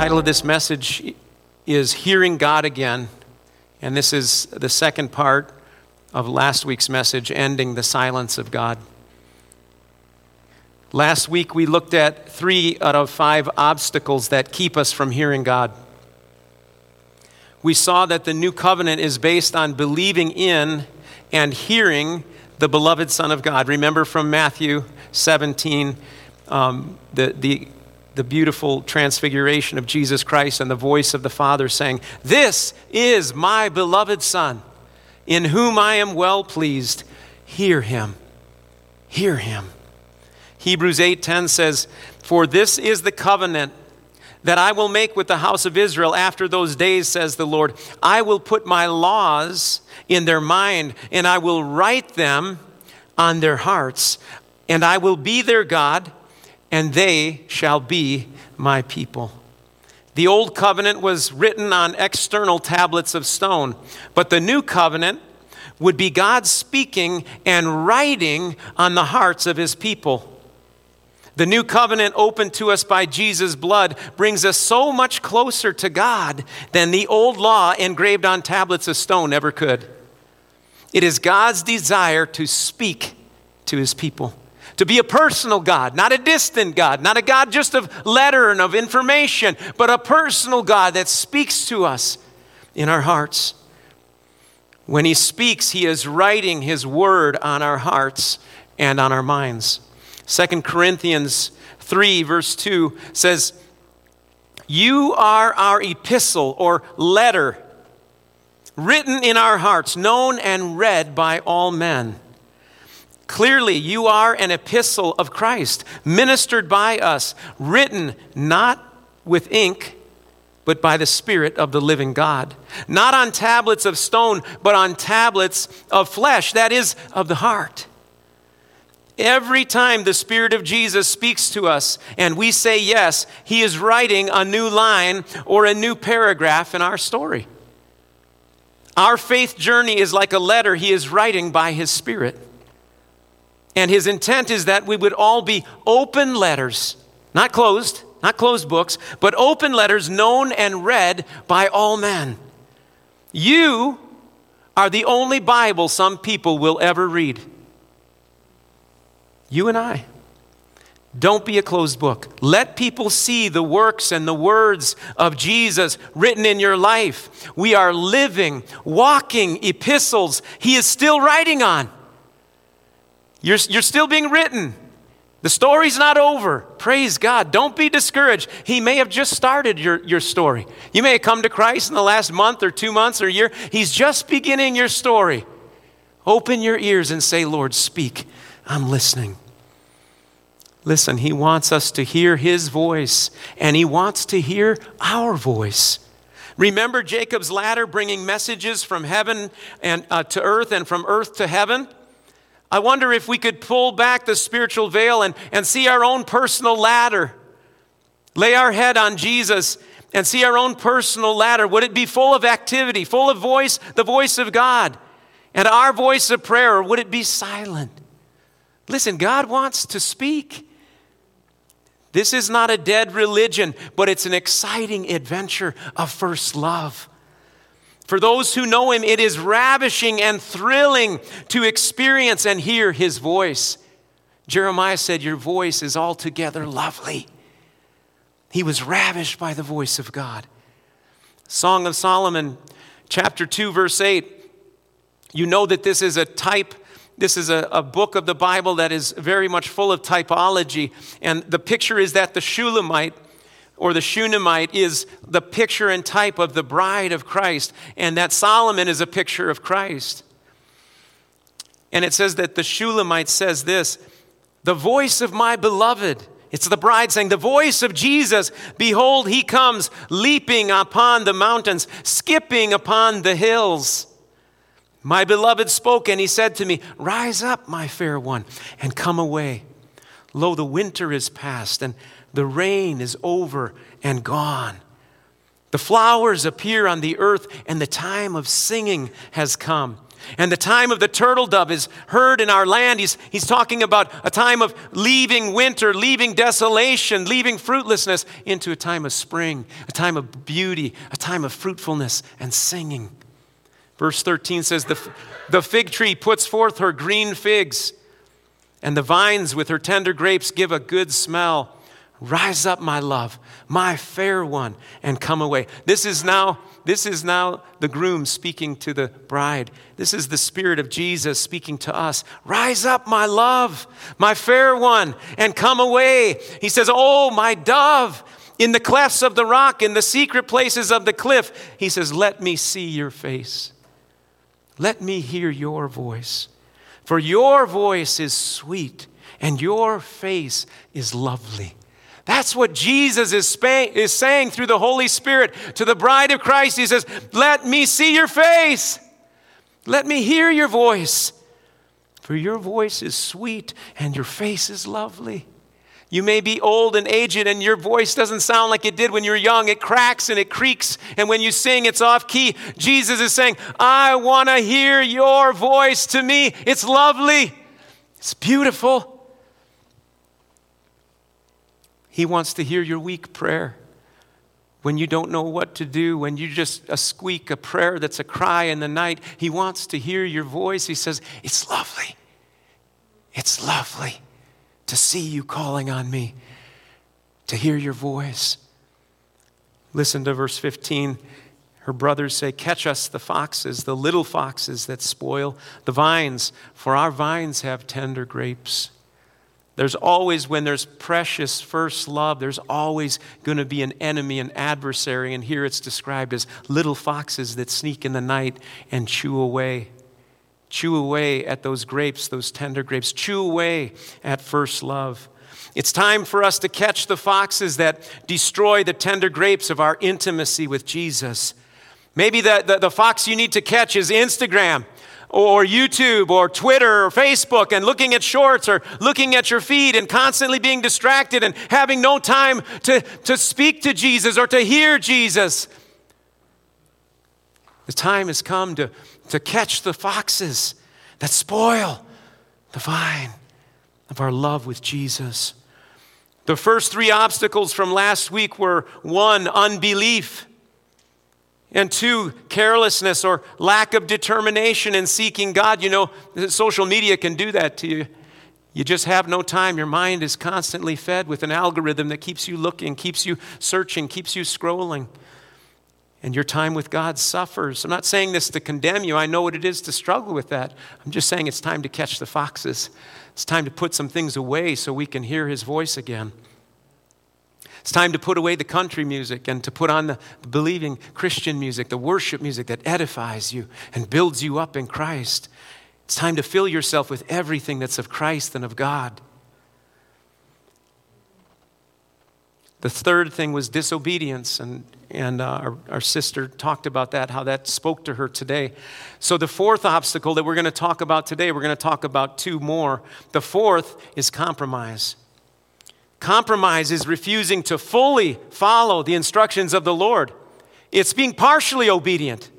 title of this message is Hearing God Again. And this is the second part of last week's message, Ending the Silence of God. Last week we looked at three out of five obstacles that keep us from hearing God. We saw that the new covenant is based on believing in and hearing the beloved Son of God. Remember from Matthew 17, um, the, the the beautiful transfiguration of Jesus Christ and the voice of the Father saying, This is my beloved Son, in whom I am well pleased. Hear him. Hear him. Hebrews 8:10 says, "For this is the covenant that I will make with the house of Israel after those days, says the Lord. I will put my laws in their mind, and I will write them on their hearts, and I will be their God, and they shall be my people. The old covenant was written on external tablets of stone, but the new covenant would be God speaking and writing on the hearts of his people. The new covenant opened to us by Jesus' blood brings us so much closer to God than the old law engraved on tablets of stone ever could. It is God's desire to speak to his people to be a personal God, not a distant God, not a God just of letter and of information, but a personal God that speaks to us in our hearts. When He speaks, He is writing His word on our hearts and on our minds. 2 Corinthians 3, verse 2 says, You are our epistle or letter, written in our hearts, known and read by all men. Clearly, you are an epistle of Christ, ministered by us, written not with ink, but by the Spirit of the living God. Not on tablets of stone, but on tablets of flesh, that is, of the heart. Every time the Spirit of Jesus speaks to us and we say yes, He is writing a new line or a new paragraph in our story. Our faith journey is like a letter He is writing by His Spirit. And his intent is that we would all be open letters, not closed, not closed books, but open letters known and read by all men. You are the only Bible some people will ever read. You and I. Don't be a closed book. Let people see the works and the words of Jesus written in your life. We are living, walking epistles he is still writing on. You're, you're still being written. The story's not over. Praise God. Don't be discouraged. He may have just started your, your story. You may have come to Christ in the last month or two months or year. He's just beginning your story. Open your ears and say, Lord, speak. I'm listening. Listen, He wants us to hear His voice, and He wants to hear our voice. Remember Jacob's ladder bringing messages from heaven and uh, to earth and from earth to heaven? I wonder if we could pull back the spiritual veil and, and see our own personal ladder. Lay our head on Jesus and see our own personal ladder. Would it be full of activity, full of voice, the voice of God, and our voice of prayer, or would it be silent? Listen, God wants to speak. This is not a dead religion, but it's an exciting adventure of first love. For those who know him, it is ravishing and thrilling to experience and hear his voice. Jeremiah said, Your voice is altogether lovely. He was ravished by the voice of God. Song of Solomon, chapter 2, verse 8. You know that this is a type, this is a, a book of the Bible that is very much full of typology. And the picture is that the Shulamite, or the Shunammite is the picture and type of the bride of Christ, and that Solomon is a picture of Christ. And it says that the Shulamite says this The voice of my beloved. It's the bride saying, The voice of Jesus, behold, he comes leaping upon the mountains, skipping upon the hills. My beloved spoke, and he said to me, Rise up, my fair one, and come away. Lo, the winter is past, and the rain is over and gone. The flowers appear on the earth, and the time of singing has come. And the time of the turtle dove is heard in our land. He's, he's talking about a time of leaving winter, leaving desolation, leaving fruitlessness into a time of spring, a time of beauty, a time of fruitfulness and singing. Verse 13 says, The, the fig tree puts forth her green figs, and the vines with her tender grapes give a good smell. Rise up, my love, my fair one, and come away. This is now this is now the groom speaking to the bride. This is the Spirit of Jesus speaking to us. Rise up, my love, my fair one, and come away. He says, Oh, my dove, in the clefts of the rock, in the secret places of the cliff. He says, Let me see your face. Let me hear your voice. For your voice is sweet, and your face is lovely. That's what Jesus is, is saying through the Holy Spirit to the bride of Christ. He says, Let me see your face. Let me hear your voice. For your voice is sweet and your face is lovely. You may be old and aged, and your voice doesn't sound like it did when you were young. It cracks and it creaks, and when you sing, it's off key. Jesus is saying, I want to hear your voice to me. It's lovely, it's beautiful. He wants to hear your weak prayer. When you don't know what to do, when you just a squeak, a prayer that's a cry in the night, He wants to hear your voice. He says, It's lovely. It's lovely to see you calling on me, to hear your voice. Listen to verse 15. Her brothers say, Catch us the foxes, the little foxes that spoil the vines, for our vines have tender grapes. There's always, when there's precious first love, there's always going to be an enemy, an adversary. And here it's described as little foxes that sneak in the night and chew away. Chew away at those grapes, those tender grapes. Chew away at first love. It's time for us to catch the foxes that destroy the tender grapes of our intimacy with Jesus. Maybe the, the, the fox you need to catch is Instagram or YouTube or Twitter or Facebook and looking at shorts or looking at your feed and constantly being distracted and having no time to, to speak to Jesus or to hear Jesus. The time has come to, to catch the foxes that spoil the vine of our love with Jesus. The first three obstacles from last week were one, unbelief. And two, carelessness or lack of determination in seeking God. You know, social media can do that to you. You just have no time. Your mind is constantly fed with an algorithm that keeps you looking, keeps you searching, keeps you scrolling. And your time with God suffers. I'm not saying this to condemn you. I know what it is to struggle with that. I'm just saying it's time to catch the foxes. It's time to put some things away so we can hear His voice again. It's time to put away the country music and to put on the believing Christian music, the worship music that edifies you and builds you up in Christ. It's time to fill yourself with everything that's of Christ and of God. The third thing was disobedience, and, and uh, our, our sister talked about that, how that spoke to her today. So, the fourth obstacle that we're going to talk about today, we're going to talk about two more. The fourth is compromise. Compromise is refusing to fully follow the instructions of the Lord. It's being partially obedient.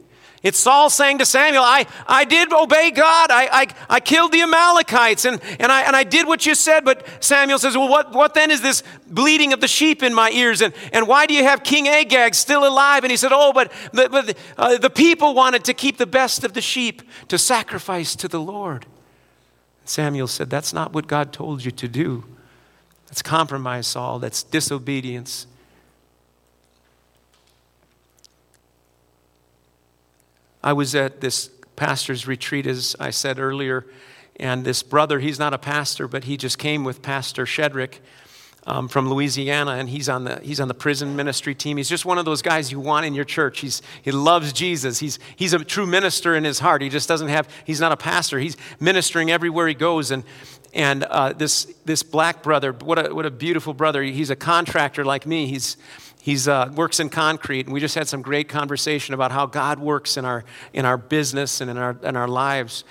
It's Saul saying to Samuel, I, I did obey God. I, I, I killed the Amalekites and, and, I, and I did what you said. But Samuel says, Well, what, what then is this bleeding of the sheep in my ears? And, and why do you have King Agag still alive? And he said, Oh, but, the, but uh, the people wanted to keep the best of the sheep to sacrifice to the Lord. Samuel said, That's not what God told you to do. That's compromise, Saul. That's disobedience. I was at this pastor's retreat, as I said earlier, and this brother, he's not a pastor, but he just came with Pastor Shedrick um, from Louisiana, and he's on, the, he's on the prison ministry team. He's just one of those guys you want in your church. He's, he loves Jesus. He's, he's a true minister in his heart. He just doesn't have, he's not a pastor. He's ministering everywhere he goes. And, and uh, this, this black brother, what a, what a beautiful brother. He's a contractor like me. He's, he's uh, works in concrete. And we just had some great conversation about how God works in our, in our business and in our, in our lives.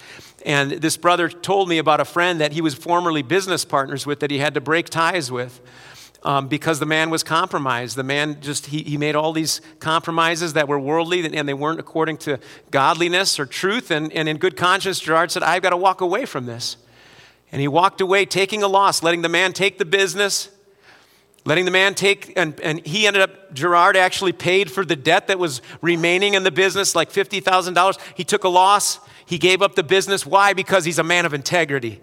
And this brother told me about a friend that he was formerly business partners with that he had to break ties with. um, because the man was compromised. The man just, he, he made all these compromises that were worldly and they weren't according to godliness or truth. And, and in good conscience, Gerard said, I've got to walk away from this. And he walked away taking a loss, letting the man take the business, letting the man take, and, and he ended up, Gerard actually paid for the debt that was remaining in the business, like $50,000. He took a loss. He gave up the business. Why? Because he's a man of integrity.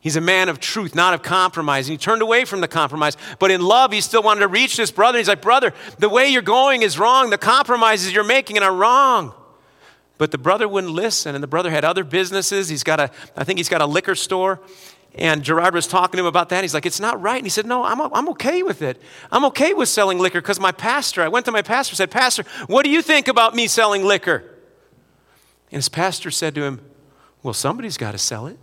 He's a man of truth, not of compromise. And he turned away from the compromise. But in love, he still wanted to reach this brother. He's like, Brother, the way you're going is wrong. The compromises you're making are wrong. But the brother wouldn't listen. And the brother had other businesses. He's got a, I think he's got a liquor store. And Gerard was talking to him about that. He's like, It's not right. And he said, No, I'm, I'm okay with it. I'm okay with selling liquor because my pastor, I went to my pastor, said, Pastor, what do you think about me selling liquor? And his pastor said to him, Well, somebody's got to sell it.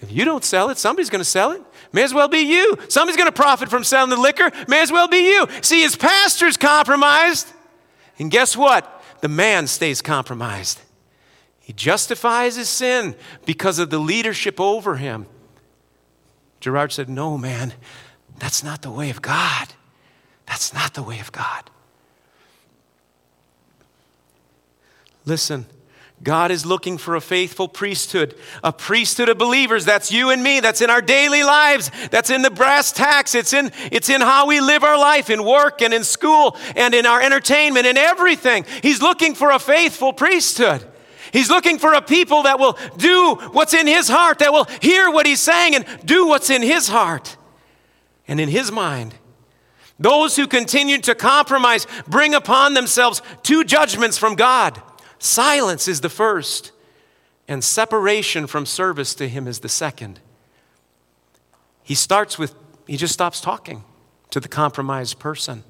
If you don't sell it, somebody's going to sell it. May as well be you. Somebody's going to profit from selling the liquor. May as well be you. See, his pastor's compromised. And guess what? The man stays compromised. He justifies his sin because of the leadership over him. Gerard said, No, man, that's not the way of God. That's not the way of God. Listen. God is looking for a faithful priesthood, a priesthood of believers. That's you and me. That's in our daily lives. That's in the brass tacks. It's in, it's in how we live our life in work and in school and in our entertainment and everything. He's looking for a faithful priesthood. He's looking for a people that will do what's in his heart, that will hear what he's saying and do what's in his heart and in his mind. Those who continue to compromise bring upon themselves two judgments from God. Silence is the first, and separation from service to Him is the second. He starts with, he just stops talking to the compromised person.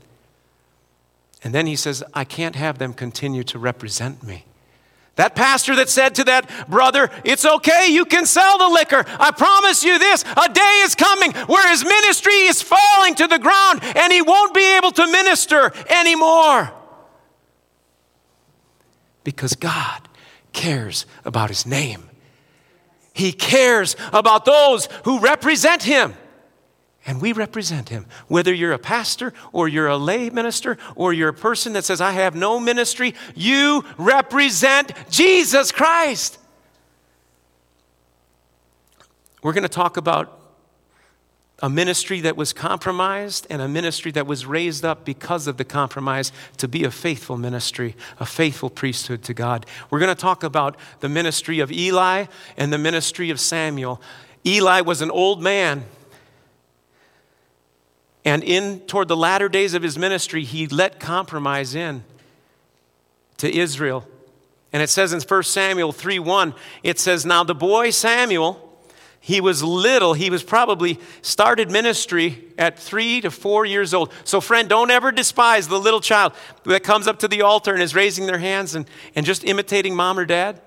And then he says, I can't have them continue to represent me. That pastor that said to that brother, It's okay, you can sell the liquor. I promise you this a day is coming where his ministry is falling to the ground and he won't be able to minister anymore because God cares about his name. He cares about those who represent him. And we represent him. Whether you're a pastor or you're a lay minister or you're a person that says, I have no ministry, you represent Jesus Christ. We're going to talk about a ministry that was compromised and a ministry that was raised up because of the compromise to be a faithful ministry, a faithful priesthood to God. We're going to talk about the ministry of Eli and the ministry of Samuel. Eli was an old man. And in toward the latter days of his ministry, he let compromise in to Israel. And it says in 1 Samuel 3:1, it says, Now the boy Samuel he was little. He was probably started ministry at three to four years old. So, friend, don't ever despise the little child that comes up to the altar and is raising their hands and, and just imitating mom or dad.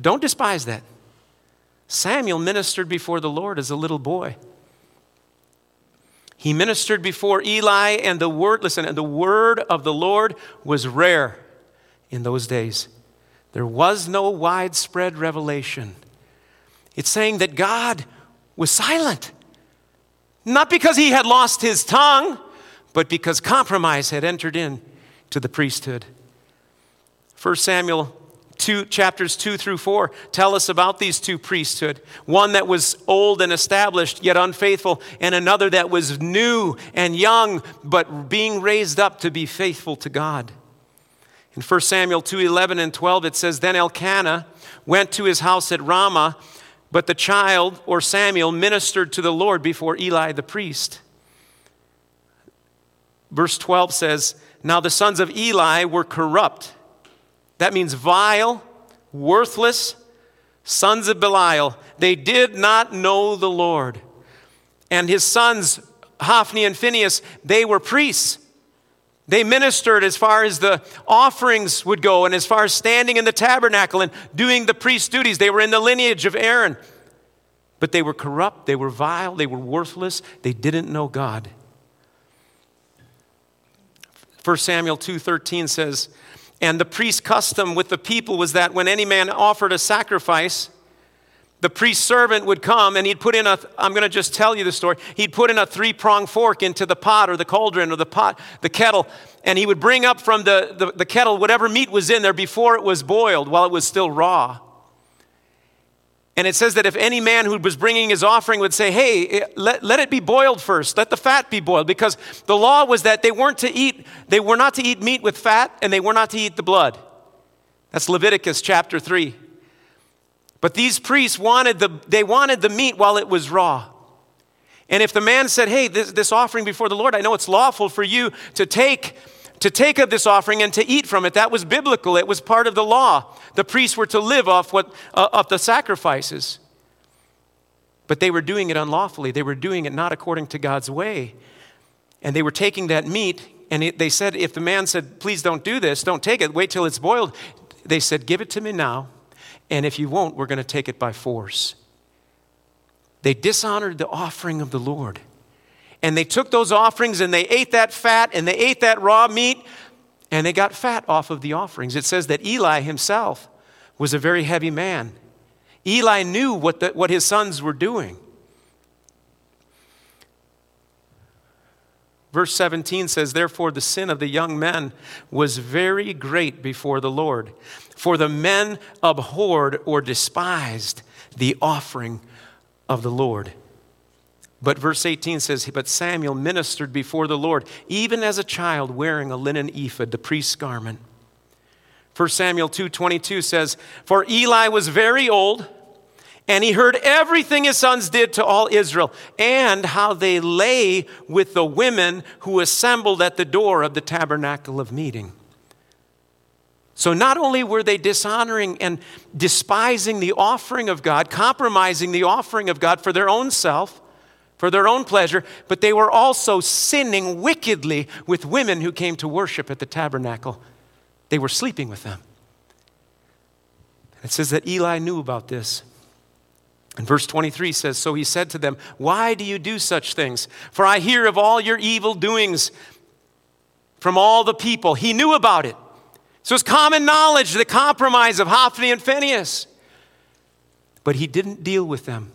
Don't despise that. Samuel ministered before the Lord as a little boy. He ministered before Eli, and the word, listen, and the word of the Lord was rare in those days. There was no widespread revelation. It's saying that God was silent. Not because he had lost his tongue, but because compromise had entered in to the priesthood. 1 Samuel 2 chapters 2 through 4 tell us about these two priesthood one that was old and established yet unfaithful and another that was new and young but being raised up to be faithful to god in 1 samuel 2 11 and 12 it says then elkanah went to his house at ramah but the child, or Samuel, ministered to the Lord before Eli the priest. Verse 12 says, Now the sons of Eli were corrupt. That means vile, worthless, sons of Belial. They did not know the Lord. And his sons, Hophni and Phinehas, they were priests. They ministered as far as the offerings would go and as far as standing in the tabernacle and doing the priest's duties. They were in the lineage of Aaron. But they were corrupt, they were vile, they were worthless, they didn't know God. 1 Samuel 2:13 says, "And the priest's custom with the people was that when any man offered a sacrifice, the priest servant would come and he'd put in a, I'm going to just tell you the story. He'd put in a three prong fork into the pot or the cauldron or the pot, the kettle, and he would bring up from the, the, the kettle whatever meat was in there before it was boiled while it was still raw. And it says that if any man who was bringing his offering would say, Hey, eh, let, let it be boiled first, let the fat be boiled, because the law was that they weren't to eat, they were not to eat meat with fat, and they were not to eat the blood. That's Leviticus chapter 3. But these priests wanted the, they wanted the meat while it was raw. And if the man said, Hey, this, this offering before the Lord, I know it's lawful for you to take to take of this offering and to eat from it. That was biblical. It was part of the law. The priests were to live off what uh, off the sacrifices. But they were doing it unlawfully. They were doing it not according to God's way. And they were taking that meat and it, they said if the man said, "Please don't do this. Don't take it. Wait till it's boiled." They said, "Give it to me now and if you won't, we're going to take it by force. They dishonored the offering of the Lord. And they took those offerings and they ate that fat and they ate that raw meat and they got fat off of the offerings. It says that Eli himself was a very heavy man. Eli knew what, the, what his sons were doing. Verse 17 says, Therefore, the sin of the young men was very great before the Lord. For the men abhorred or despised the offering of the Lord. But verse 18 says, But Samuel ministered before the Lord, even as a child wearing a linen ephod, the priest's garment. 1 Samuel 2:22 says, For Eli was very old, and he heard everything his sons did to all Israel, and how they lay with the women who assembled at the door of the tabernacle of meeting. So, not only were they dishonoring and despising the offering of God, compromising the offering of God for their own self, for their own pleasure, but they were also sinning wickedly with women who came to worship at the tabernacle. They were sleeping with them. It says that Eli knew about this. And verse 23 says, So he said to them, Why do you do such things? For I hear of all your evil doings from all the people. He knew about it. So it's common knowledge, the compromise of Hophni and Phinehas. But he didn't deal with them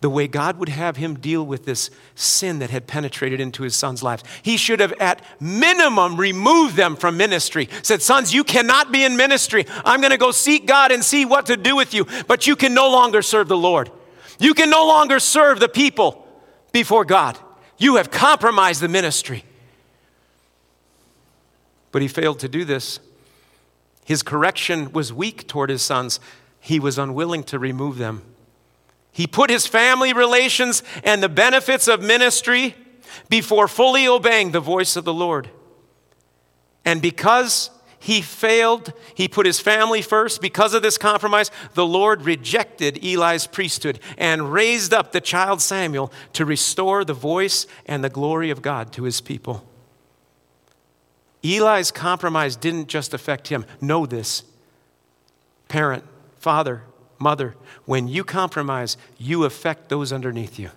the way God would have him deal with this sin that had penetrated into his son's lives. He should have, at minimum, removed them from ministry. Said, Sons, you cannot be in ministry. I'm going to go seek God and see what to do with you, but you can no longer serve the Lord. You can no longer serve the people before God. You have compromised the ministry. But he failed to do this. His correction was weak toward his sons, he was unwilling to remove them. He put his family relations and the benefits of ministry before fully obeying the voice of the Lord. And because he failed, he put his family first. Because of this compromise, the Lord rejected Eli's priesthood and raised up the child Samuel to restore the voice and the glory of God to his people. Eli's compromise didn't just affect him. Know this. Parent, father, mother, when you compromise, you affect those underneath you.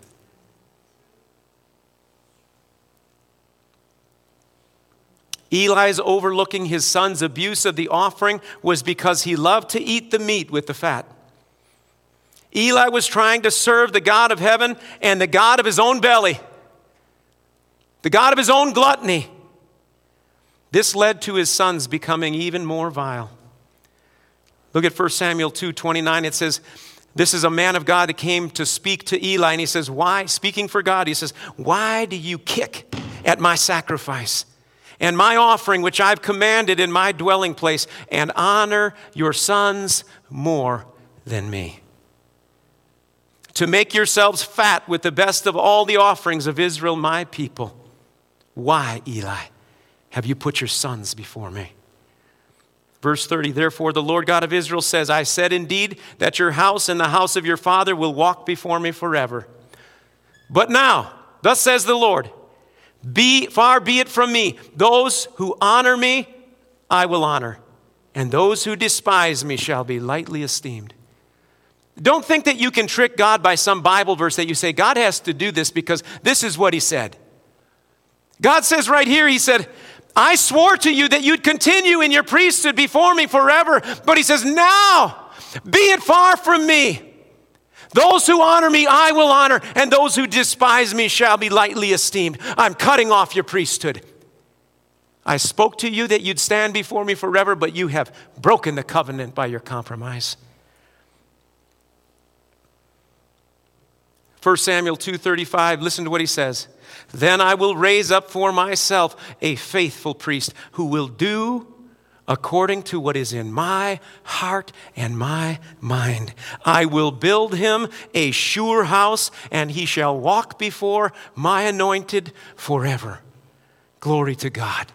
Eli's overlooking his son's abuse of the offering was because he loved to eat the meat with the fat. Eli was trying to serve the God of heaven and the God of his own belly, the God of his own gluttony. This led to his sons becoming even more vile. Look at 1 Samuel 2 29. It says, This is a man of God that came to speak to Eli, and he says, Why? Speaking for God, he says, Why do you kick at my sacrifice and my offering, which I've commanded in my dwelling place, and honor your sons more than me? To make yourselves fat with the best of all the offerings of Israel, my people. Why, Eli? have you put your sons before me? Verse 30 Therefore, the Lord God of Israel says, I said indeed that your house and the house of your father will walk before me forever. But now, thus says the Lord, be far be it from me, those who honor me, I will honor, and those who despise me shall be lightly esteemed. Don't think that you can trick God by some Bible verse that you say, God has to do this because this is what he said. God says right here, He said, I swore to you that you'd continue in your priesthood before me forever. But he says, Now, be it far from me. Those who honor me, I will honor, and those who despise me shall be lightly esteemed. I'm cutting off your priesthood. I spoke to you that you'd stand before me forever, but you have broken the covenant by your compromise. 1 Samuel 2:35 listen to what he says then I will raise up for myself a faithful priest who will do according to what is in my heart and my mind. I will build him a sure house, and he shall walk before my anointed forever. Glory to God.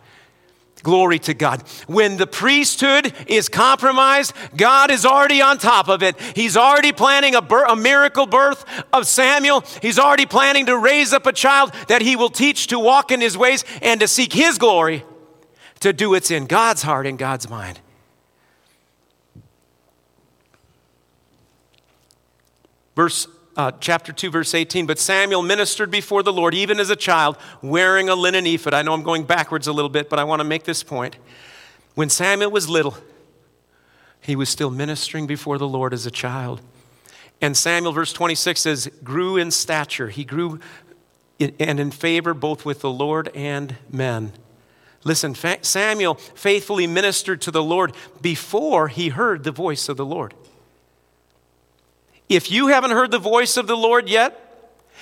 Glory to God. When the priesthood is compromised, God is already on top of it. He's already planning a, a, miracle birth of Samuel. He's already planning to raise up a child that he will teach to walk in his ways and to seek his glory, to do what's in God's heart and God's mind. Verse uh, chapter 2, verse 18. But Samuel ministered before the Lord, even as a child, wearing a linen ephod. I know I'm going backwards a little bit, but I want to make this point. When Samuel was little, he was still ministering before the Lord as a child. And Samuel, verse 26 says, grew in stature. He grew in, and in favor both with the Lord and men. Listen, Samuel faithfully ministered to the Lord before he heard the voice of the Lord. If you haven't heard the voice of the Lord yet,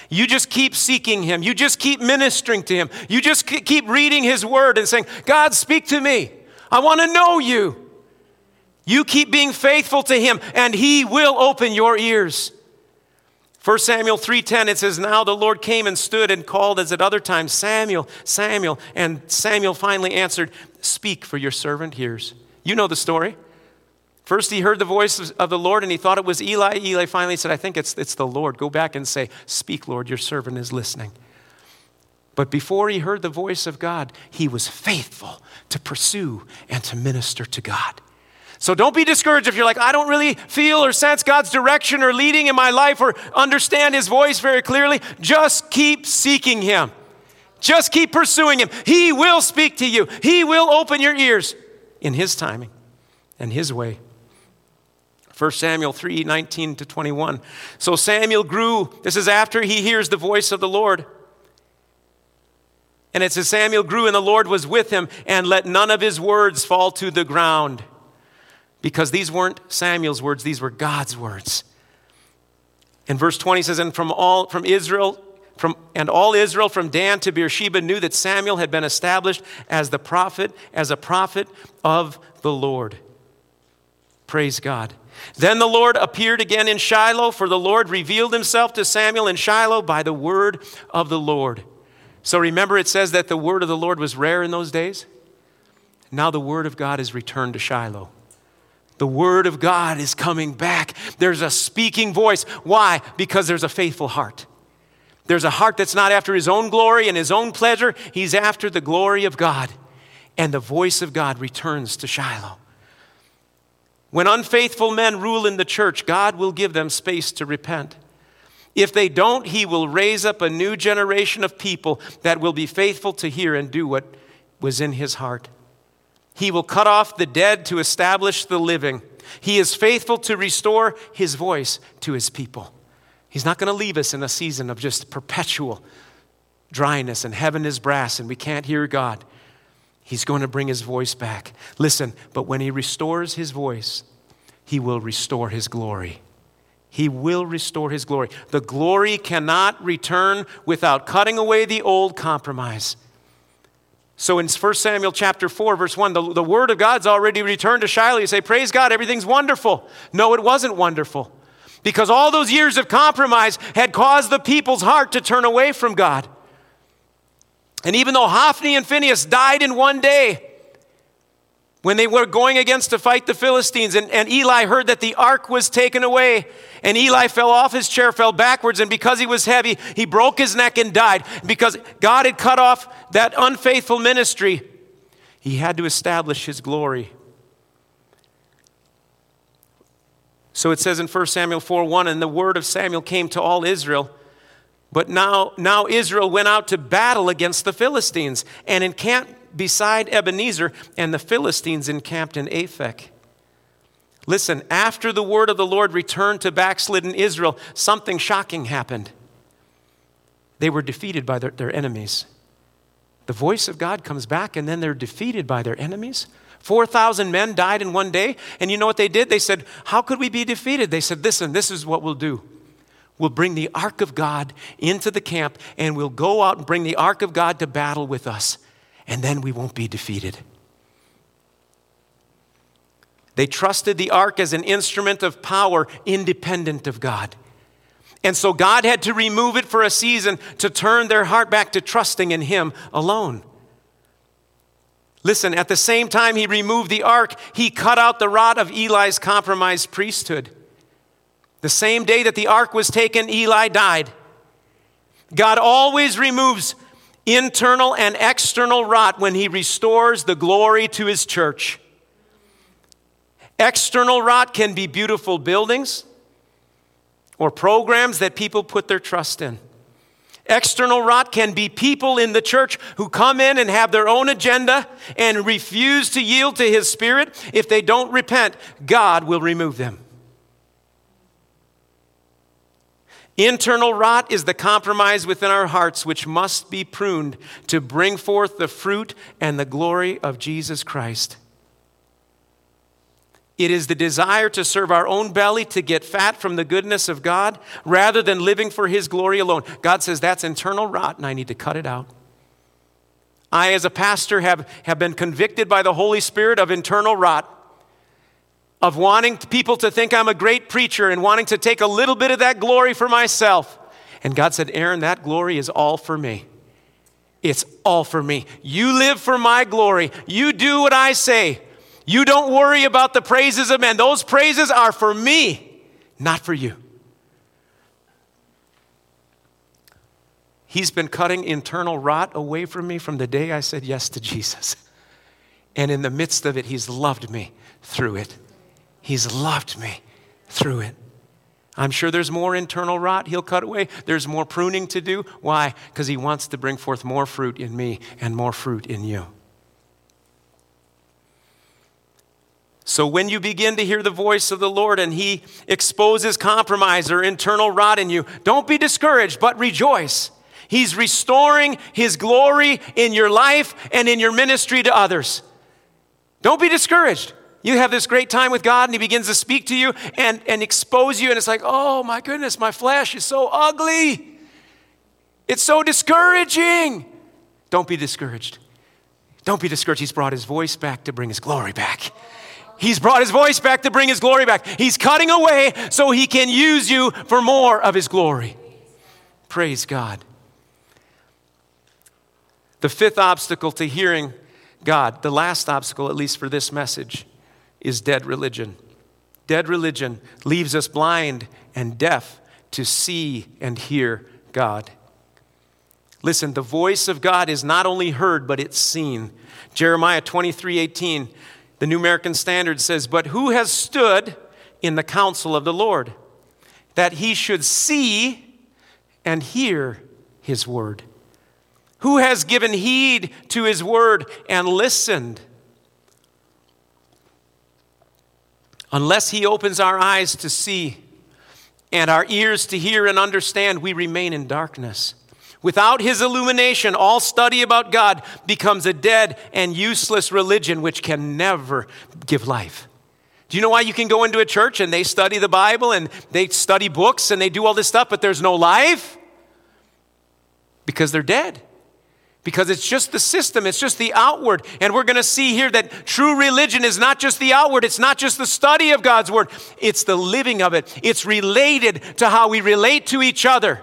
you just keep seeking Him. You just keep ministering to Him. You just keep reading His Word and saying, God, speak to me. I want to know you. You keep being faithful to Him, and He will open your ears. 1 Samuel 3:10 it says now the Lord came and stood and called as at other times Samuel Samuel and Samuel finally answered speak for your servant hears. You know the story. First, he heard the voice of the Lord and he thought it was Eli. Eli finally said, I think it's, it's the Lord. Go back and say, Speak, Lord, your servant is listening. But before he heard the voice of God, he was faithful to pursue and to minister to God. So don't be discouraged if you're like, I don't really feel or sense God's direction or leading in my life or understand his voice very clearly. Just keep seeking him. Just keep pursuing him. He will speak to you, he will open your ears in his timing and his way. 1 Samuel 3 19 to 21. So Samuel grew. This is after he hears the voice of the Lord. And it says, Samuel grew, and the Lord was with him, and let none of his words fall to the ground. Because these weren't Samuel's words, these were God's words. In verse 20 says, And from all from Israel, from, and all Israel from Dan to Beersheba knew that Samuel had been established as the prophet, as a prophet of the Lord. Praise God. Then the Lord appeared again in Shiloh, for the Lord revealed himself to Samuel in Shiloh by the word of the Lord. So remember, it says that the word of the Lord was rare in those days? Now the word of God is returned to Shiloh. The word of God is coming back. There's a speaking voice. Why? Because there's a faithful heart. There's a heart that's not after his own glory and his own pleasure, he's after the glory of God. And the voice of God returns to Shiloh. When unfaithful men rule in the church, God will give them space to repent. If they don't, He will raise up a new generation of people that will be faithful to hear and do what was in His heart. He will cut off the dead to establish the living. He is faithful to restore His voice to His people. He's not going to leave us in a season of just perpetual dryness and heaven is brass and we can't hear God. He's going to bring his voice back. Listen, but when he restores his voice, he will restore his glory. He will restore his glory. The glory cannot return without cutting away the old compromise. So in 1 Samuel chapter 4, verse 1, the, the word of God's already returned to Shiloh. You say, Praise God, everything's wonderful. No, it wasn't wonderful. Because all those years of compromise had caused the people's heart to turn away from God. And even though Hophni and Phinehas died in one day, when they were going against to fight the Philistines, and, and Eli heard that the ark was taken away, and Eli fell off his chair, fell backwards, and because he was heavy, he broke his neck and died. Because God had cut off that unfaithful ministry, he had to establish his glory. So it says in 1 Samuel 4 1, and the word of Samuel came to all Israel but now, now Israel went out to battle against the Philistines and encamped beside Ebenezer, and the Philistines encamped in Aphek. Listen, after the word of the Lord returned to backslidden Israel, something shocking happened. They were defeated by their, their enemies. The voice of God comes back, and then they're defeated by their enemies. 4,000 men died in one day. And you know what they did? They said, How could we be defeated? They said, Listen, this is what we'll do. We'll bring the ark of God into the camp, and we'll go out and bring the ark of God to battle with us. And then we won't be defeated. They trusted the ark as an instrument of power independent of God. And so God had to remove it for a season to turn their heart back to trusting in Him alone. Listen, at the same time he removed the ark, he cut out the rod of Eli's compromised priesthood. The same day that the ark was taken, Eli died. God always removes internal and external rot when he restores the glory to his church. External rot can be beautiful buildings or programs that people put their trust in. External rot can be people in the church who come in and have their own agenda and refuse to yield to His Spirit. If they don't repent, God will remove them. Internal rot is the compromise within our hearts which must be pruned to bring forth the fruit and the glory of Jesus Christ. It is the desire to serve our own belly, to get fat from the goodness of God, rather than living for His glory alone. God says that's internal rot, and I need to cut it out. I, as a pastor, have, have been convicted by the Holy Spirit of internal rot, of wanting people to think I'm a great preacher and wanting to take a little bit of that glory for myself. And God said, Aaron, that glory is all for me. It's all for me. You live for my glory. You do what I say. You don't worry about the praises of men. Those praises are for me, not for you. He's been cutting internal rot away from me from the day I said yes to Jesus. And in the midst of it, He's loved me through it. He's loved me through it. I'm sure there's more internal rot he'll cut away. There's more pruning to do. Why? Because he wants to bring forth more fruit in me and more fruit in you. So when you begin to hear the voice of the Lord and he exposes compromise or internal rot in you, don't be discouraged, but rejoice. He's restoring his glory in your life and in your ministry to others. Don't be discouraged. You have this great time with God and he begins to speak to you and, and expose you, and it's like, oh my goodness, my flesh is so ugly. It's so discouraging. Don't be discouraged. Don't be discouraged. He's brought his voice back to bring his glory back. He's brought his voice back to bring his glory back. He's cutting away so he can use you for more of his glory. Praise God. The fifth obstacle to hearing God, the last obstacle, at least for this message, is dead religion. Dead religion leaves us blind and deaf to see and hear God. Listen, the voice of God is not only heard, but it's seen. Jeremiah 23 18 the New American Standard says, But who has stood in the counsel of the Lord, that he should see and hear his word? Who has given heed to his word and listened? Unless he opens our eyes to see and our ears to hear and understand, we remain in darkness. Without his illumination, all study about God becomes a dead and useless religion which can never give life. Do you know why you can go into a church and they study the Bible and they study books and they do all this stuff, but there's no life? Because they're dead. Because it's just the system, it's just the outward. And we're going to see here that true religion is not just the outward, it's not just the study of God's word, it's the living of it. It's related to how we relate to each other.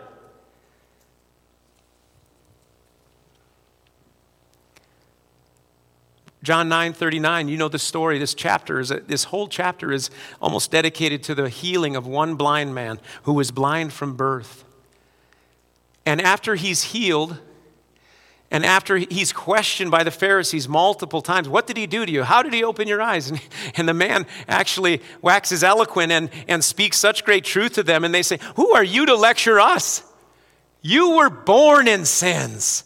John 9 39, you know the story. This chapter is, this whole chapter is almost dedicated to the healing of one blind man who was blind from birth. And after he's healed, and after he's questioned by the Pharisees multiple times, what did he do to you? How did he open your eyes? And, and the man actually waxes eloquent and, and speaks such great truth to them. And they say, Who are you to lecture us? You were born in sins.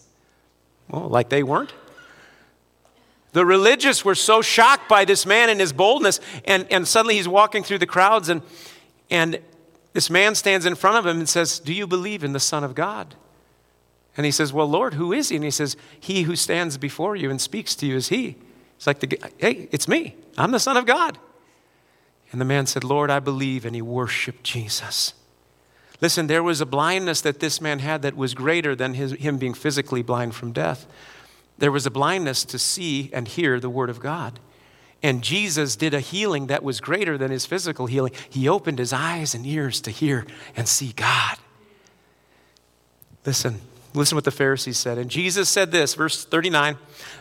Well, like they weren't. The religious were so shocked by this man and his boldness, and, and suddenly he's walking through the crowds, and, and this man stands in front of him and says, Do you believe in the Son of God? And he says, Well, Lord, who is he? And he says, He who stands before you and speaks to you is he. It's like, the, Hey, it's me. I'm the Son of God. And the man said, Lord, I believe. And he worshiped Jesus. Listen, there was a blindness that this man had that was greater than his, him being physically blind from death. There was a blindness to see and hear the Word of God. And Jesus did a healing that was greater than his physical healing. He opened his eyes and ears to hear and see God. Listen, listen what the Pharisees said. And Jesus said this, verse 39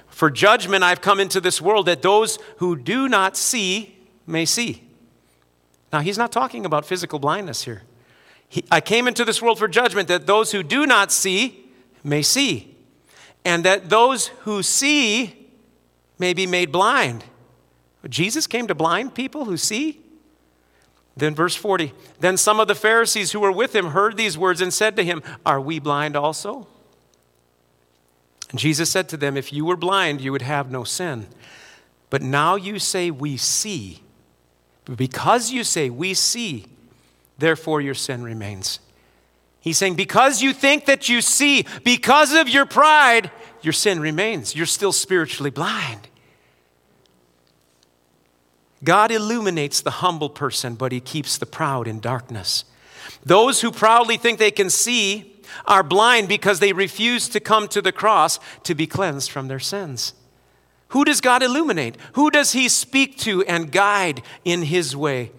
For judgment I've come into this world that those who do not see may see. Now, he's not talking about physical blindness here. He, I came into this world for judgment that those who do not see may see, and that those who see may be made blind. Jesus came to blind people who see? Then, verse 40 Then some of the Pharisees who were with him heard these words and said to him, Are we blind also? And Jesus said to them, If you were blind, you would have no sin. But now you say, We see. Because you say, We see, therefore your sin remains. He's saying, Because you think that you see, because of your pride, your sin remains. You're still spiritually blind. God illuminates the humble person, but he keeps the proud in darkness. Those who proudly think they can see are blind because they refuse to come to the cross to be cleansed from their sins. Who does God illuminate? Who does he speak to and guide in his way?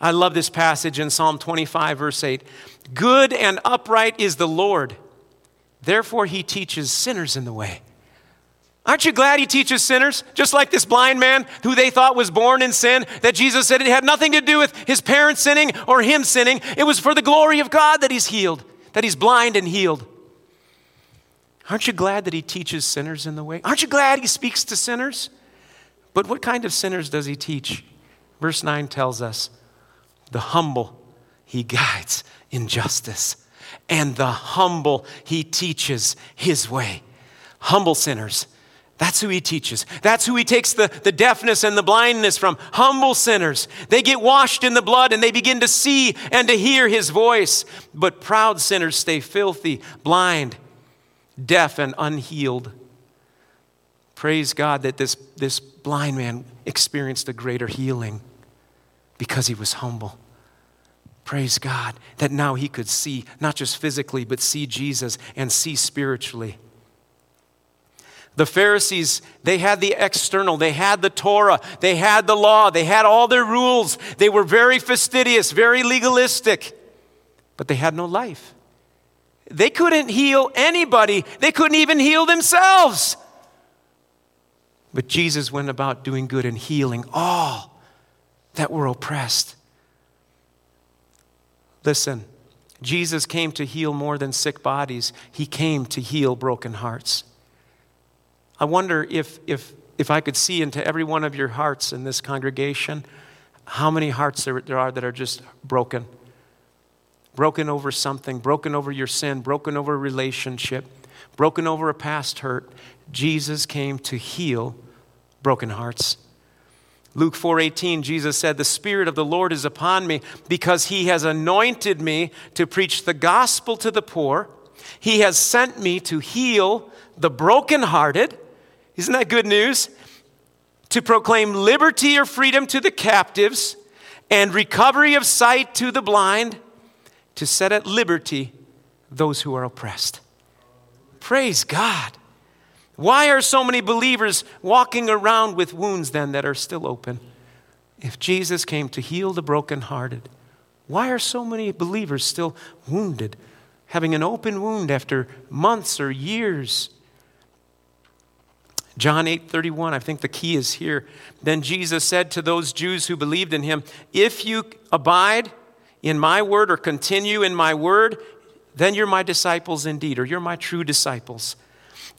I love this passage in Psalm 25, verse 8. Good and upright is the Lord, therefore he teaches sinners in the way. Aren't you glad he teaches sinners? Just like this blind man who they thought was born in sin, that Jesus said it had nothing to do with his parents sinning or him sinning. It was for the glory of God that he's healed, that he's blind and healed. Aren't you glad that he teaches sinners in the way? Aren't you glad he speaks to sinners? But what kind of sinners does he teach? Verse 9 tells us the humble he guides in justice, and the humble he teaches his way. Humble sinners that's who he teaches. That's who he takes the, the deafness and the blindness from. Humble sinners. They get washed in the blood and they begin to see and to hear his voice. But proud sinners stay filthy, blind, deaf, and unhealed. Praise God that this, this blind man experienced a greater healing because he was humble. Praise God that now he could see, not just physically, but see Jesus and see spiritually. The Pharisees, they had the external, they had the Torah, they had the law, they had all their rules. They were very fastidious, very legalistic, but they had no life. They couldn't heal anybody, they couldn't even heal themselves. But Jesus went about doing good and healing all that were oppressed. Listen, Jesus came to heal more than sick bodies, He came to heal broken hearts. I wonder if, if, if I could see into every one of your hearts in this congregation, how many hearts there, there are that are just broken. Broken over something, broken over your sin, broken over a relationship, broken over a past hurt. Jesus came to heal broken hearts. Luke 4:18 Jesus said the spirit of the Lord is upon me because he has anointed me to preach the gospel to the poor. He has sent me to heal the brokenhearted isn't that good news? To proclaim liberty or freedom to the captives and recovery of sight to the blind, to set at liberty those who are oppressed. Praise God. Why are so many believers walking around with wounds then that are still open? If Jesus came to heal the brokenhearted, why are so many believers still wounded, having an open wound after months or years? John 8 31, I think the key is here. Then Jesus said to those Jews who believed in him, If you abide in my word or continue in my word, then you're my disciples indeed, or you're my true disciples.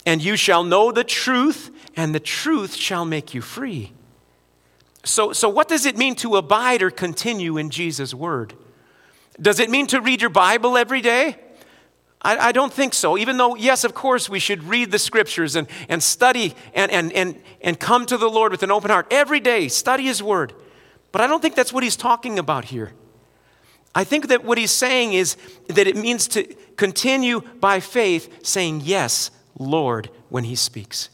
And you shall know the truth, and the truth shall make you free. So, so what does it mean to abide or continue in Jesus' word? Does it mean to read your Bible every day? I, I, don't think so. Even though, yes, of course, we should read the scriptures and, and study and, and, and, and come to the Lord with an open heart every day, study His Word. But I don't think that's what He's talking about here. I think that what He's saying is that it means to continue by faith saying, Yes, Lord, when He speaks.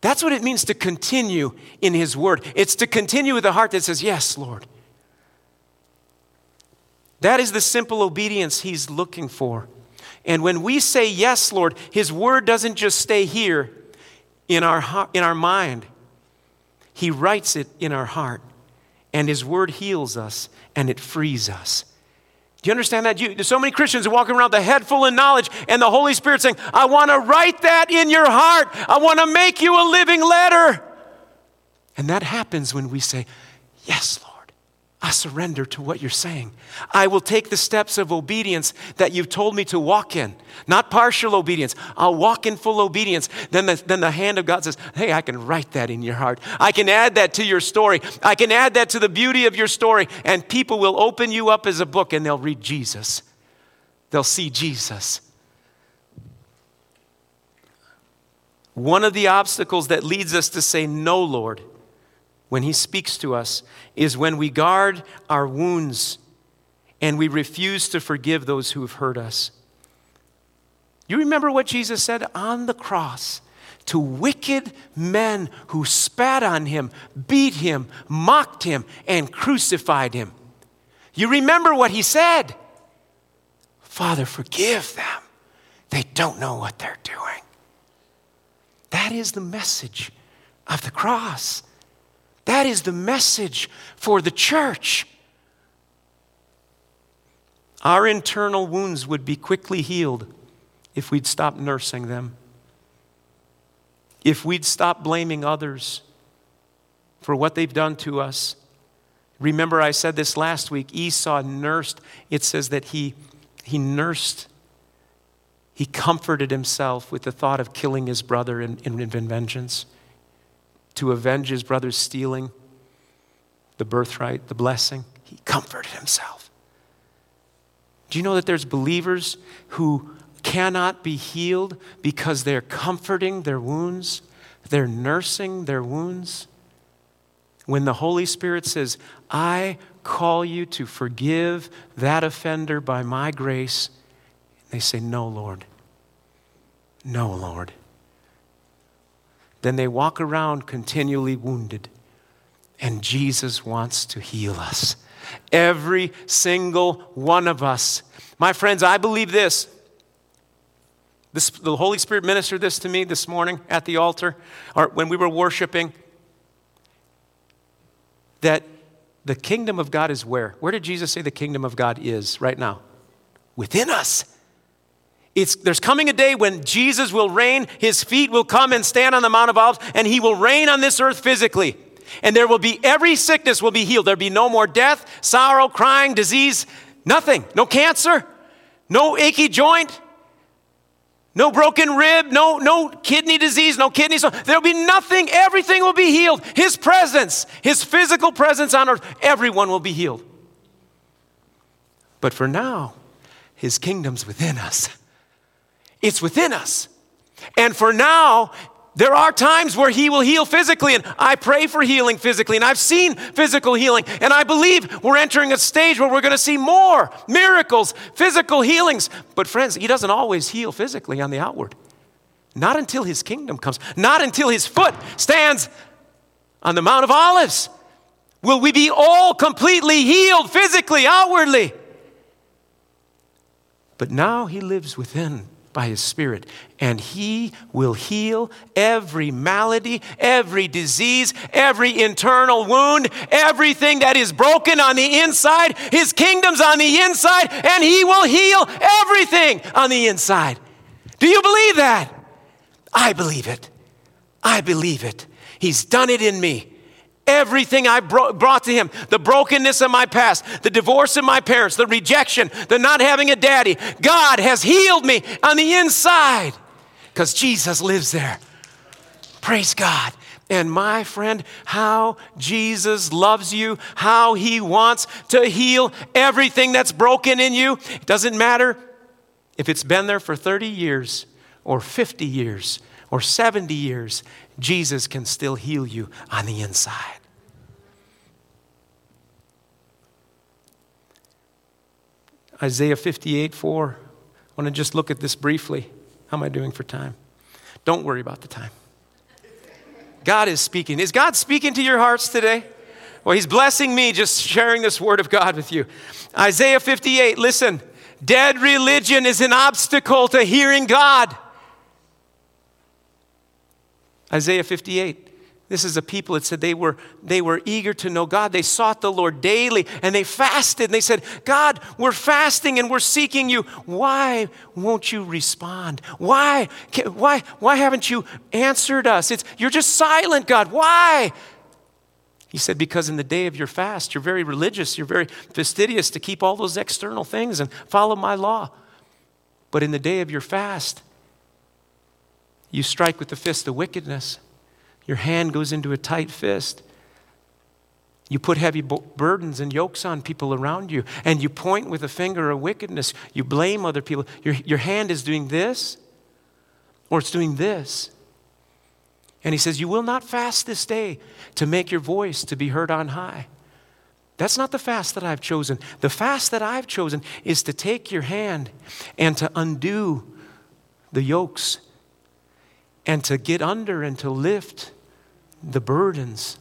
That's what it means to continue in His Word. It's to continue with a heart that says, Yes, Lord. That is the simple obedience He's looking for. And when we say, Yes, Lord, His Word doesn't just stay here in our, in our mind, He writes it in our heart. And His Word heals us and it frees us. Do you understand that? You, there's so many Christians are walking around a head full of knowledge, and the Holy Spirit saying, I want to write that in your heart. I want to make you a living letter. And that happens when we say, Yes, Lord. I surrender to what you're saying. I will take the steps of obedience that you've told me to walk in, not partial obedience. I'll walk in full obedience. Then the, then the hand of God says, Hey, I can write that in your heart. I can add that to your story. I can add that to the beauty of your story. And people will open you up as a book and they'll read Jesus. They'll see Jesus. One of the obstacles that leads us to say, No, Lord, when He speaks to us is when we guard our wounds and we refuse to forgive those who have hurt us. You remember what Jesus said on the cross to wicked men who spat on him, beat him, mocked him, and crucified him. You remember what he said Father, forgive them. They don't know what they're doing. That is the message of the cross. That is the message for the church. Our internal wounds would be quickly healed if we'd stop nursing them, if we'd stop blaming others for what they've done to us. Remember, I said this last week Esau nursed, it says that he, he nursed, he comforted himself with the thought of killing his brother in, in, in vengeance to avenge his brother's stealing, the birthright, the blessing. He comforted himself. Do you know that there's believers who cannot be healed because they're comforting their wounds? They're nursing their wounds? When the Holy Spirit says, I call you to forgive that offender by my grace, they say, No, Lord. No, Lord then they walk around continually wounded. And Jesus wants to heal us. Every single one of us. My friends, I believe this. this. The Holy Spirit ministered this to me this morning at the altar, or when we were worshiping, that the kingdom of God is where? Where did Jesus say the kingdom of God is right now? Within us. It's, there's coming a day when Jesus will reign, his feet will come and stand on the Mount of Olives, and he will reign on this earth physically. And there will be, every sickness will be healed. There'll be no more death, sorrow, crying, disease, nothing. No cancer, no achy joint, no broken rib, no, no kidney disease, no kidney stone. There'll be nothing. Everything will be healed. His presence, his physical presence on earth, everyone will be healed. But for now, his kingdom's within us. It's within us. And for now, there are times where He will heal physically, and I pray for healing physically, and I've seen physical healing, and I believe we're entering a stage where we're going to see more miracles, physical healings. But, friends, He doesn't always heal physically on the outward. Not until His kingdom comes, not until His foot stands on the Mount of Olives will we be all completely healed physically, outwardly. But now He lives within by His Spirit, and He will heal every malady, every disease, every internal wound, everything that is broken on the inside. His kingdom's on the inside, and He will heal everything on the inside. Do you believe that? I believe it. I believe it. He's done it in me. Everything I brought to him, the brokenness of my past, the divorce of my parents, the rejection, the not having a daddy, God has healed me on the inside because Jesus lives there. Praise God. And my friend, how Jesus loves you, how he wants to heal everything that's broken in you. It doesn't matter if it's been there for 30 years or 50 years or 70 years, Jesus can still heal you on the inside. Isaiah 58 4. I want to just look at this briefly. How am I doing for time? Don't worry about the time. God is speaking. Is God speaking to your hearts today? Well, He's blessing me just sharing this word of God with you. Isaiah 58, listen. Dead religion is an obstacle to hearing God. Isaiah 58. This is a people that said they were, they were eager to know God. They sought the Lord daily and they fasted. And they said, God, we're fasting and we're seeking you. Why won't you respond? Why, why, why haven't you answered us? It's, you're just silent, God. Why? He said, Because in the day of your fast, you're very religious, you're very fastidious to keep all those external things and follow my law. But in the day of your fast, you strike with the fist of wickedness. Your hand goes into a tight fist. You put heavy burdens and yokes on people around you, and you point with a finger of wickedness. You blame other people. Your, your hand is doing this, or it's doing this. And he says, You will not fast this day to make your voice to be heard on high. That's not the fast that I've chosen. The fast that I've chosen is to take your hand and to undo the yokes and to get under and to lift the burdens.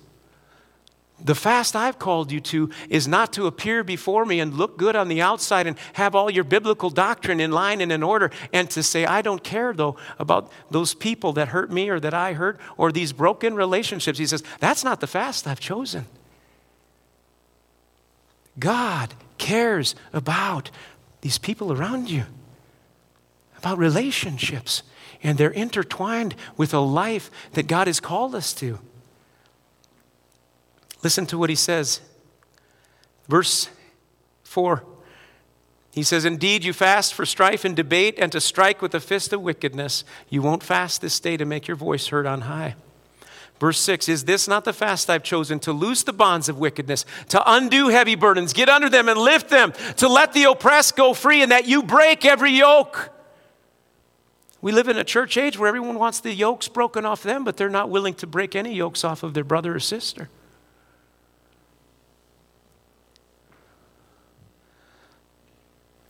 The fast I've called you to is not to appear before me and look good on the outside and have all your biblical doctrine in line and in order and to say, I don't care though about those people that hurt me or that I hurt or these broken relationships. He says, That's not the fast I've chosen. God cares about these people around you, about relationships and they're intertwined with a life that God has called us to. Listen to what he says. Verse 4. He says, Indeed, you fast for strife and debate and to strike with the fist of wickedness. You won't fast this day to make your voice heard on high. Verse 6 Is this not the fast I've chosen to loose the bonds of wickedness, to undo heavy burdens, get under them and lift them, to let the oppressed go free, and that you break every yoke? We live in a church age where everyone wants the yokes broken off them, but they're not willing to break any yokes off of their brother or sister.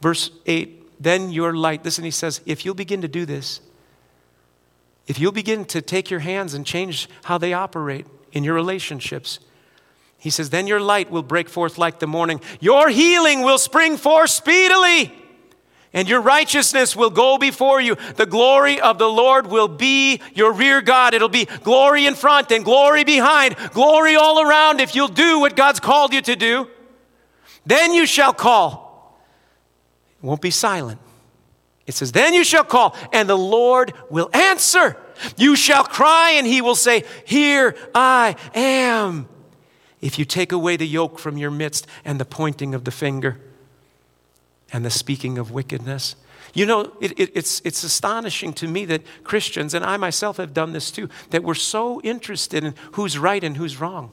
Verse 8, then your light, listen, he says, if you'll begin to do this, if you'll begin to take your hands and change how they operate in your relationships, he says, then your light will break forth like the morning. Your healing will spring forth speedily and your righteousness will go before you. The glory of the Lord will be your rear guard. It'll be glory in front and glory behind, glory all around if you'll do what God's called you to do. Then you shall call. It won't be silent. It says, Then you shall call, and the Lord will answer. You shall cry, and he will say, Here I am. If you take away the yoke from your midst and the pointing of the finger, and the speaking of wickedness. You know, it, it, it's, it's astonishing to me that Christians, and I myself have done this too, that we're so interested in who's right and who's wrong.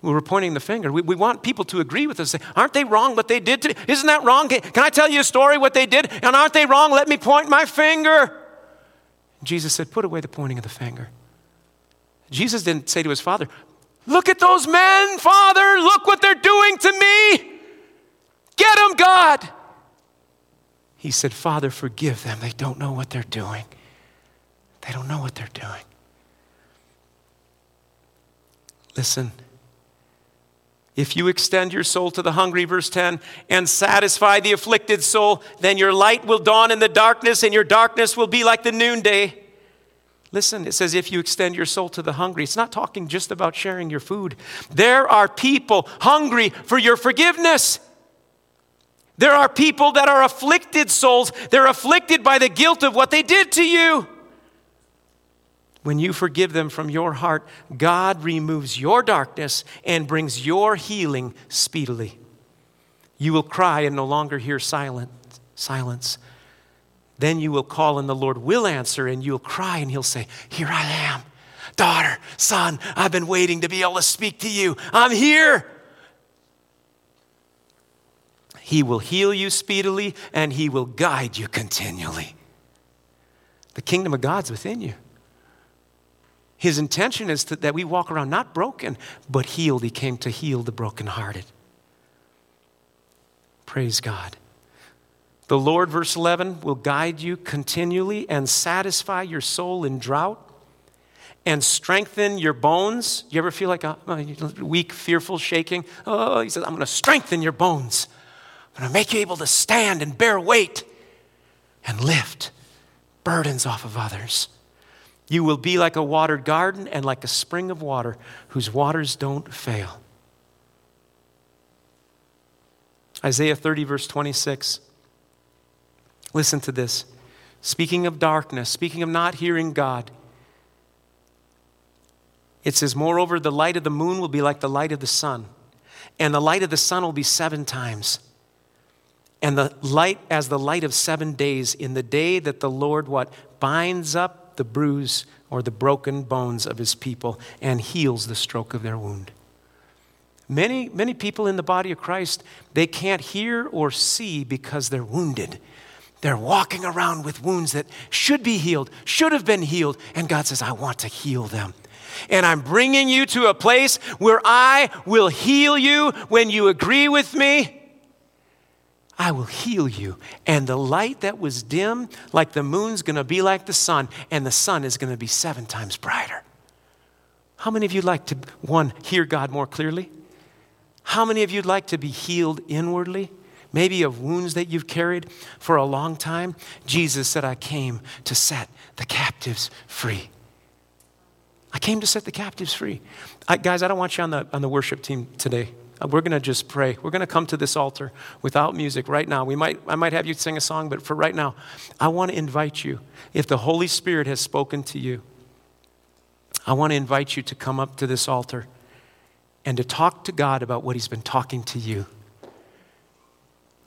We were pointing the finger. We, we want people to agree with us. Aren't they wrong what they did? To, isn't that wrong? Can, can I tell you a story what they did? And aren't they wrong? Let me point my finger. Jesus said, Put away the pointing of the finger. Jesus didn't say to his father, Look at those men, Father. Look what they're doing to me. Get them, God. He said, Father, forgive them. They don't know what they're doing. They don't know what they're doing. Listen. If you extend your soul to the hungry, verse 10, and satisfy the afflicted soul, then your light will dawn in the darkness, and your darkness will be like the noonday. Listen, it says if you extend your soul to the hungry, it's not talking just about sharing your food. There are people hungry for your forgiveness. There are people that are afflicted souls. They're afflicted by the guilt of what they did to you. When you forgive them from your heart, God removes your darkness and brings your healing speedily. You will cry and no longer hear silent, silence. Then you will call and the Lord will answer and you'll cry and he'll say, Here I am. Daughter, son, I've been waiting to be able to speak to you. I'm here. He will heal you speedily, and He will guide you continually. The kingdom of God's within you. His intention is to, that we walk around not broken, but healed. He came to heal the brokenhearted. Praise God. The Lord, verse 11, will guide you continually and satisfy your soul in drought and strengthen your bones. You ever feel like a, a weak, fearful, shaking? Oh, he says, I'm going to strengthen your bones. Going to make you able to stand and bear weight and lift burdens off of others. You will be like a watered garden and like a spring of water whose waters don't fail. Isaiah 30, verse 26. Listen to this. Speaking of darkness, speaking of not hearing God, it says, Moreover, the light of the moon will be like the light of the sun, and the light of the sun will be seven times. And the light as the light of seven days, in the day that the Lord what binds up the bruise or the broken bones of his people and heals the stroke of their wound. Many, many people in the body of Christ, they can't hear or see because they're wounded. They're walking around with wounds that should be healed, should have been healed, and God says, I want to heal them. And I'm bringing you to a place where I will heal you when you agree with me. I will heal you. And the light that was dim, like the moon's going to be like the sun, and the sun is going to be seven times brighter. How many of you like to, one, hear God more clearly? How many of you like to be healed inwardly? Maybe of wounds that you've carried for a long time? Jesus said, I came to set the captives free. I came to set the captives free. I, guys, I don't want you on the, on the worship team today. Uh, we're going to just pray. We're going to come to this altar without music right now. We might, I might have you sing a song, but for right now, I want to invite you. If the Holy Spirit has spoken to you, I want to invite you to come up to this altar and to talk to God about what He's been talking to you.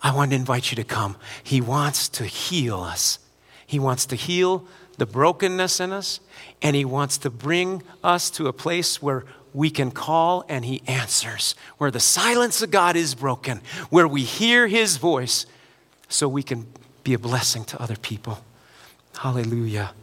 I want to invite you to come. He wants to heal us. He wants to heal the brokenness in us, and He wants to bring us to a place where we can call and he answers, where the silence of God is broken, where we hear his voice so we can be a blessing to other people. Hallelujah.